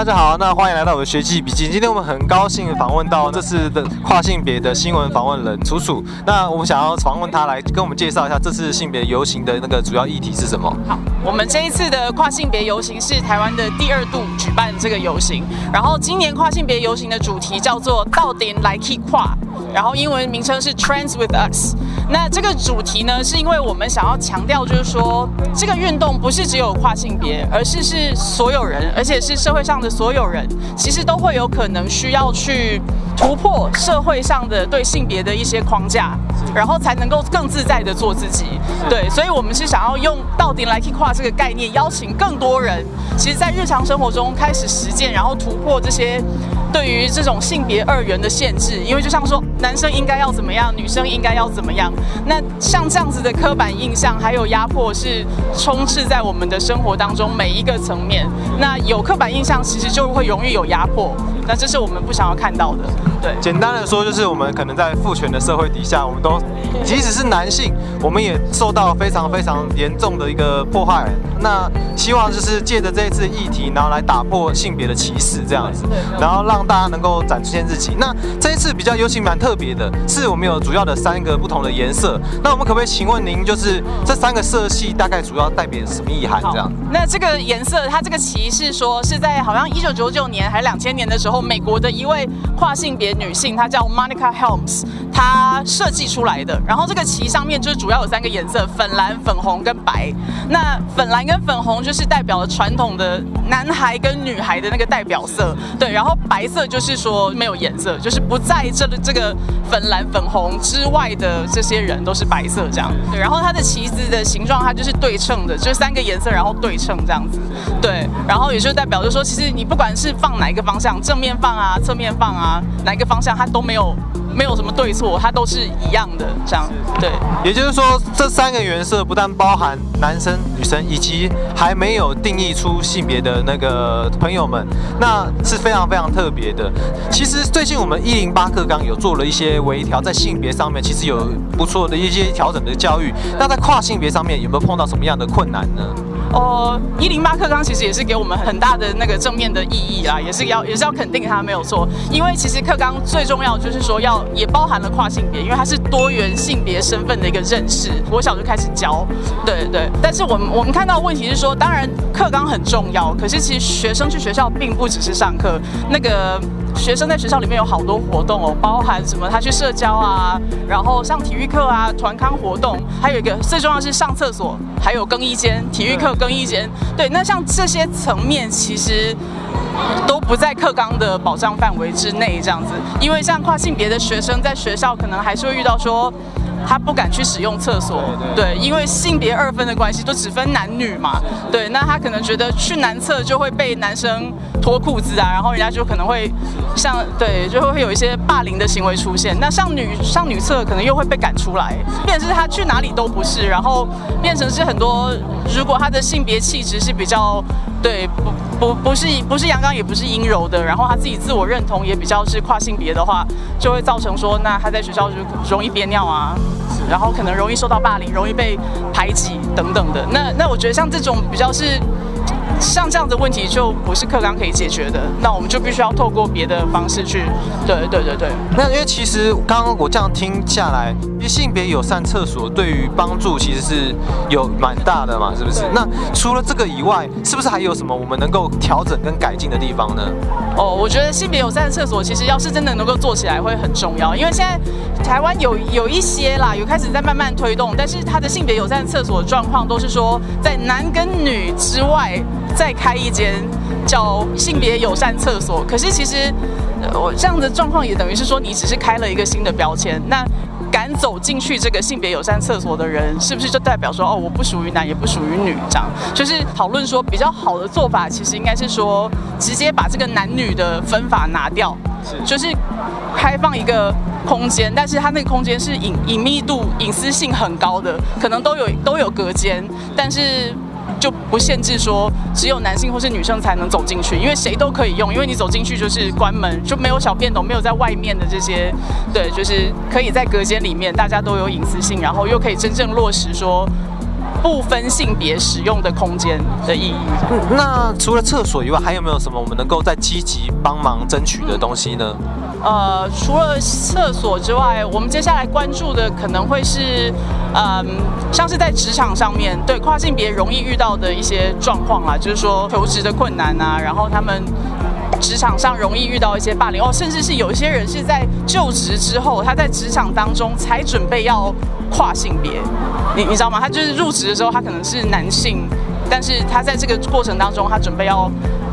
大家好，那欢迎来到我的学记笔记。今天我们很高兴访问到这次的跨性别的新闻访问人楚楚。那我们想要访问他来跟我们介绍一下这次性别游行的那个主要议题是什么？好，我们这一次的跨性别游行是台湾的第二度举办这个游行，然后今年跨性别游行的主题叫做“到顶来 keep 跨”，然后英文名称是 “Trans with Us”。那这个主题呢，是因为我们想要强调，就是说这个运动不是只有跨性别，而是是所有人，而且是社会上的所有人，其实都会有可能需要去突破社会上的对性别的一些框架，然后才能够更自在的做自己。对，所以我们是想要用“到底来跨”这个概念，邀请更多人，其实在日常生活中开始实践，然后突破这些。对于这种性别二元的限制，因为就像说男生应该要怎么样，女生应该要怎么样，那像这样子的刻板印象还有压迫是充斥在我们的生活当中每一个层面。那有刻板印象，其实就会容易有压迫，那这是我们不想要看到的。对，简单的说，就是我们可能在父权的社会底下，我们都即使是男性，我们也受到非常非常严重的一个迫害。那希望就是借着这一次议题，然后来打破性别的歧视，这样子，然后让。大家能够展现自己。那这一次比较尤其蛮特别的，是我们有主要的三个不同的颜色。那我们可不可以请问您，就是这三个色系大概主要代表什么意涵？这样？那这个颜色，它这个旗是说是在好像一九九九年还是两千年的时候，美国的一位跨性别女性，她叫 Monica Helms，她设计出来的。然后这个旗上面就是主要有三个颜色：粉蓝、粉红跟白。那粉蓝跟粉红就是代表了传统的男孩跟女孩的那个代表色，对。然后白。色就是说没有颜色，就是不在这的这个粉蓝粉红之外的这些人都是白色这样。对，然后它的旗子的形状它就是对称的，就三个颜色然后对称这样子。对，然后也就代表就说，其实你不管是放哪一个方向，正面放啊，侧面放啊，哪个方向它都没有。没有什么对错，它都是一样的，这样对。也就是说，这三个原色不但包含男生、女生，以及还没有定义出性别的那个朋友们，那是非常非常特别的。其实最近我们一零八课纲有做了一些微调，在性别上面其实有不错的一些调整的教育。那在跨性别上面有没有碰到什么样的困难呢？哦，一零八课纲其实也是给我们很大的那个正面的意义啊，也是要也是要肯定它没有错。因为其实课纲最重要就是说要也包含了跨性别，因为它是多元性别身份的一个认识。我小就开始教，对对。但是我们我们看到问题是说，当然课纲很重要，可是其实学生去学校并不只是上课，那个。学生在学校里面有好多活动哦，包含什么？他去社交啊，然后上体育课啊，团康活动，还有一个最重要是上厕所，还有更衣间，体育课更衣间。对，那像这些层面其实都不在课纲的保障范围之内，这样子。因为像跨性别的学生在学校可能还是会遇到说。他不敢去使用厕所，对，因为性别二分的关系，都只分男女嘛，对，那他可能觉得去男厕就会被男生脱裤子啊，然后人家就可能会像对，就会会有一些霸凌的行为出现。那上女上女厕可能又会被赶出来，变成是他去哪里都不是，然后变成是很多，如果他的性别气质是比较对不不不是不是阳刚也不是阴柔的，然后他自己自我认同也比较是跨性别的话，就会造成说，那他在学校就容易憋尿啊。然后可能容易受到霸凌，容易被排挤等等的。那那我觉得像这种比较是。像这样的问题就不是课纲可以解决的，那我们就必须要透过别的方式去，对对对对。那因为其实刚刚我这样听下来，因为性别友善厕所对于帮助其实是有蛮大的嘛，是不是？那除了这个以外，是不是还有什么我们能够调整跟改进的地方呢？哦，我觉得性别友善厕所其实要是真的能够做起来会很重要，因为现在台湾有有一些啦，有开始在慢慢推动，但是它的性别友善厕所状况都是说在男跟女之外。再开一间叫性别友善厕所，可是其实我这样的状况也等于是说，你只是开了一个新的标签。那敢走进去这个性别友善厕所的人，是不是就代表说，哦，我不属于男，也不属于女？这样就是讨论说比较好的做法，其实应该是说，直接把这个男女的分法拿掉，就是开放一个空间，但是它那个空间是隐隐秘度、隐私性很高的，可能都有都有隔间，但是。就不限制说只有男性或是女生才能走进去，因为谁都可以用，因为你走进去就是关门，就没有小便斗，没有在外面的这些，对，就是可以在隔间里面，大家都有隐私性，然后又可以真正落实说不分性别使用的空间的意义。那除了厕所以外，还有没有什么我们能够再积极帮忙争取的东西呢？呃，除了厕所之外，我们接下来关注的可能会是，嗯，像是在职场上面对跨性别容易遇到的一些状况啊，就是说求职的困难啊，然后他们。职场上容易遇到一些霸凌哦，甚至是有一些人是在就职之后，他在职场当中才准备要跨性别，你你知道吗？他就是入职的时候，他可能是男性，但是他在这个过程当中，他准备要。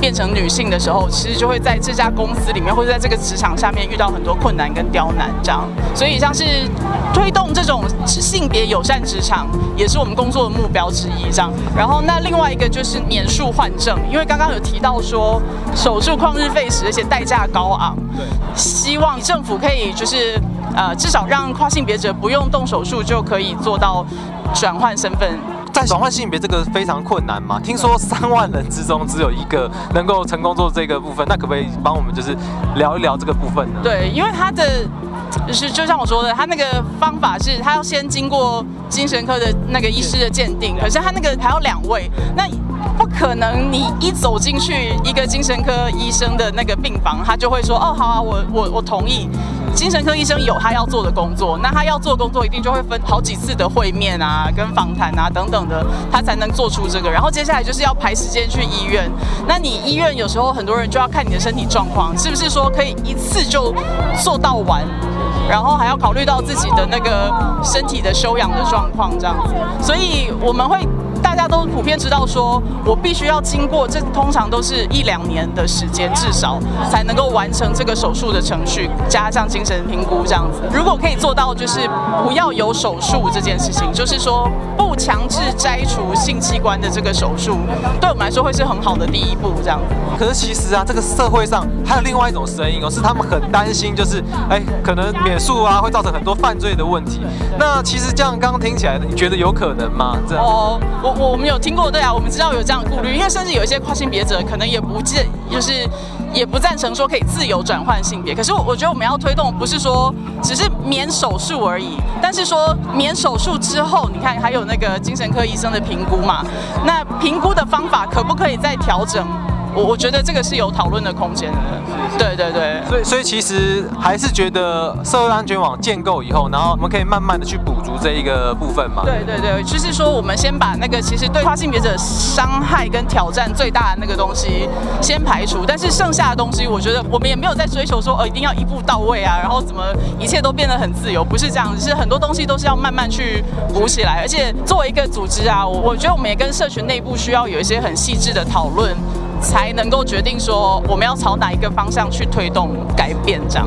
变成女性的时候，其实就会在这家公司里面，或者在这个职场下面遇到很多困难跟刁难，这样。所以像是推动这种性别友善职场，也是我们工作的目标之一，这样。然后那另外一个就是免术换证，因为刚刚有提到说手术旷日费时，而且代价高昂。对。希望政府可以就是呃，至少让跨性别者不用动手术就可以做到转换身份。在转换性别这个非常困难嘛？听说三万人之中只有一个能够成功做这个部分，那可不可以帮我们就是聊一聊这个部分呢？对，因为他的就是就像我说的，他那个方法是他要先经过精神科的那个医师的鉴定，可是他那个还有两位，那不可能你一走进去一个精神科医生的那个病房，他就会说哦好啊，我我我同意。精神科医生有他要做的工作，那他要做工作一定就会分好几次的会面啊、跟访谈啊等等的，他才能做出这个。然后接下来就是要排时间去医院。那你医院有时候很多人就要看你的身体状况，是不是说可以一次就做到完，然后还要考虑到自己的那个身体的修养的状况这样子。所以我们会。大家都普遍知道，说我必须要经过，这通常都是一两年的时间，至少才能够完成这个手术的程序，加上精神评估这样子。如果可以做到，就是不要有手术这件事情，就是说不强制摘除性器官的这个手术，对我们来说会是很好的第一步这样子。可是其实啊，这个社会上还有另外一种声音哦，是他们很担心，就是哎，可能免术啊会造成很多犯罪的问题。那其实这样刚刚听起来，你觉得有可能吗？这样哦。我我们有听过，对啊，我们知道有这样的顾虑，因为甚至有一些跨性别者可能也不见，就是也不赞成说可以自由转换性别。可是我我觉得我们要推动，不是说只是免手术而已，但是说免手术之后，你看还有那个精神科医生的评估嘛，那评估的方法可不可以再调整？我我觉得这个是有讨论的空间的，对对对，所以所以其实还是觉得社会安全网建构以后，然后我们可以慢慢的去补足这一个部分嘛。对对对，就是说我们先把那个其实对跨性别者伤害跟挑战最大的那个东西先排除，但是剩下的东西，我觉得我们也没有在追求说哦一定要一步到位啊，然后怎么一切都变得很自由，不是这样，是很多东西都是要慢慢去补起来，而且作为一个组织啊，我我觉得我们也跟社群内部需要有一些很细致的讨论。才能够决定说我们要朝哪一个方向去推动改变，这样。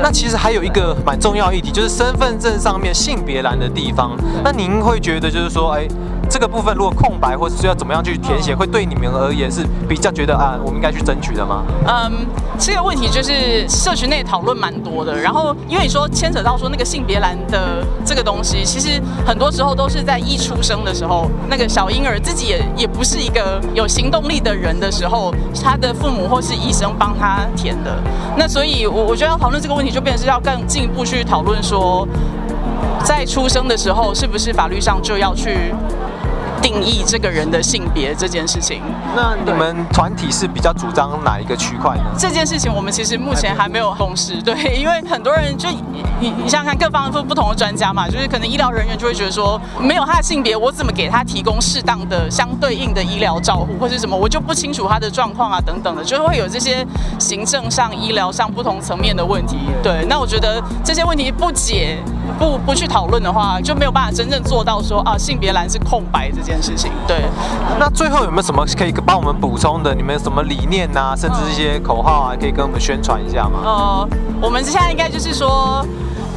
那其实还有一个蛮重要议题，就是身份证上面性别栏的地方。那您会觉得就是说，哎？这个部分如果空白，或者是要怎么样去填写，会对你们而言是比较觉得啊，我们应该去争取的吗？嗯，这个问题就是社群内讨论蛮多的。然后因为你说牵扯到说那个性别栏的这个东西，其实很多时候都是在一出生的时候，那个小婴儿自己也也不是一个有行动力的人的时候，他的父母或是医生帮他填的。那所以，我我觉得要讨论这个问题，就变成是要更进一步去讨论说，在出生的时候，是不是法律上就要去。定义这个人的性别这件事情，那你们团体是比较主张哪一个区块呢？这件事情我们其实目前还没有共识，对，因为很多人就你你想想看，各方不不同的专家嘛，就是可能医疗人员就会觉得说，没有他的性别，我怎么给他提供适当的相对应的医疗照护，或是什么，我就不清楚他的状况啊等等的，就会有这些行政上、医疗上不同层面的问题。对，那我觉得这些问题不解。不不去讨论的话，就没有办法真正做到说啊性别栏是空白这件事情。对，那最后有没有什么可以帮我们补充的？你们有什么理念呐，甚至一些口号啊，可以跟我们宣传一下吗？呃，我们现在应该就是说。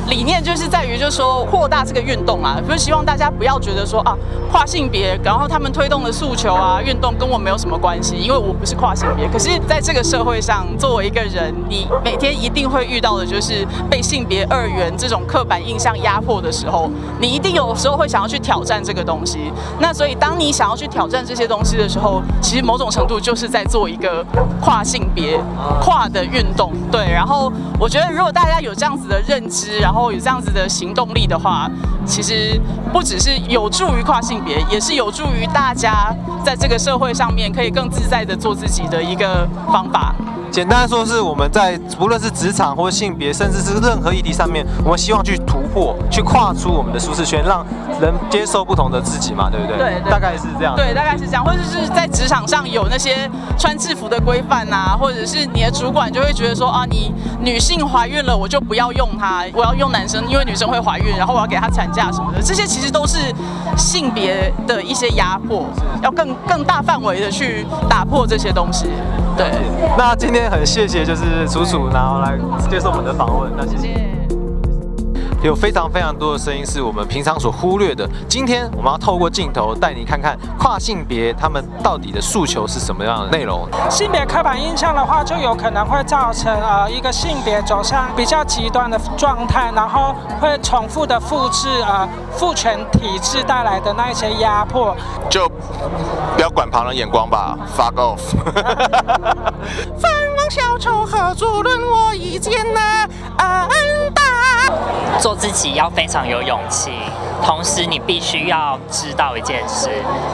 理念就是在于，就是说扩大这个运动啊，就是希望大家不要觉得说啊跨性别，然后他们推动的诉求啊运动跟我没有什么关系，因为我不是跨性别。可是在这个社会上，作为一个人，你每天一定会遇到的就是被性别二元这种刻板印象压迫的时候，你一定有时候会想要去挑战这个东西。那所以当你想要去挑战这些东西的时候，其实某种程度就是在做一个跨性别跨的运动。对，然后我觉得如果大家有这样子的认知，然后然后有这样子的行动力的话，其实不只是有助于跨性别，也是有助于大家在这个社会上面可以更自在的做自己的一个方法。简单说，是我们在不论是职场或性别，甚至是任何议题上面，我们希望去突破，去跨出我们的舒适圈，让人接受不同的自己嘛，对不对？对，大概是这样。对，大概是这样，或者是在职场上有那些穿制服的规范啊，或者是你的主管就会觉得说啊，你女性怀孕了，我就不要用它，我要用男生，因为女生会怀孕，然后我要给她产假什么的，这些其实都是性别的一些压迫，要更更大范围的去打破这些东西。对，那今天很谢谢，就是楚楚，然后来接受我们的访问。那谢谢。有非常非常多的声音是我们平常所忽略的。今天我们要透过镜头带你看看跨性别他们到底的诉求是什么样的内容。性别刻板印象的话，就有可能会造成呃一个性别走向比较极端的状态，然后会重复的复制呃父权体制带来的那一些压迫。就不要管旁人眼光吧，fuck off。小丑合作论我一见呐，恩大。做自己要非常有勇气，同时你必须要知道一件事：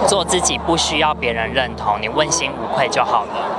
做自己不需要别人认同，你问心无愧就好了。